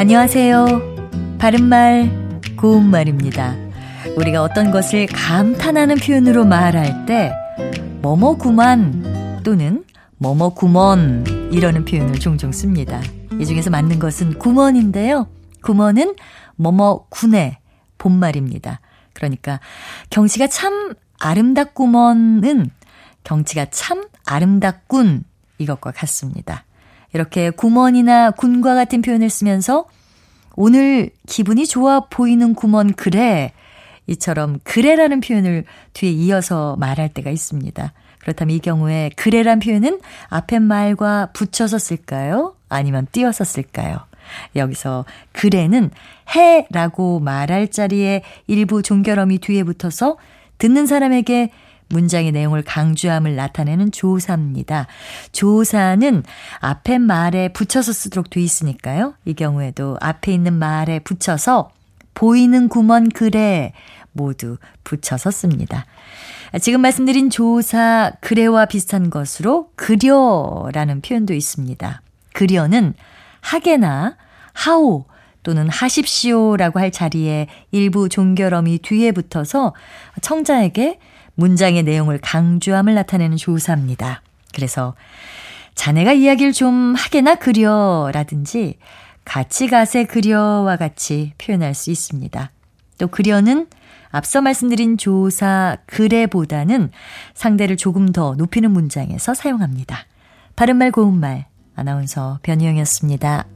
안녕하세요. 바른말, 고운말입니다. 우리가 어떤 것을 감탄하는 표현으로 말할 때, 뭐뭐구만 또는 뭐뭐구먼 이러는 표현을 종종 씁니다. 이 중에서 맞는 것은 구먼인데요. 구먼은 뭐뭐군의 본말입니다. 그러니까 경치가 참 아름답구먼은 경치가 참 아름답군 이것과 같습니다. 이렇게 구먼이나 군과 같은 표현을 쓰면서 오늘 기분이 좋아 보이는 구먼 그래 이처럼 그래라는 표현을 뒤에 이어서 말할 때가 있습니다. 그렇다면 이 경우에 그래란 표현은 앞에 말과 붙여서 쓸까요? 아니면 띄어서 쓸까요? 여기서 그래는 해라고 말할 자리에 일부 종결음이 뒤에 붙어서 듣는 사람에게 문장의 내용을 강조함을 나타내는 조사입니다. 조사는 앞에 말에 붙여서 쓰도록 돼 있으니까요. 이 경우에도 앞에 있는 말에 붙여서 보이는 구먼 그래 모두 붙여서 씁니다. 지금 말씀드린 조사 그래와 비슷한 것으로 그려라는 표현도 있습니다. 그려는 하게나 하오 또는 하십시오라고 할 자리에 일부 종결음이 뒤에 붙어서 청자에게 문장의 내용을 강조함을 나타내는 조사입니다. 그래서 자네가 이야기를 좀 하게나 그려 라든지 같이 가세 그려와 같이 표현할 수 있습니다. 또 그려는 앞서 말씀드린 조사 그래보다는 상대를 조금 더 높이는 문장에서 사용합니다. 바른말 고운말 아나운서 변희영이었습니다.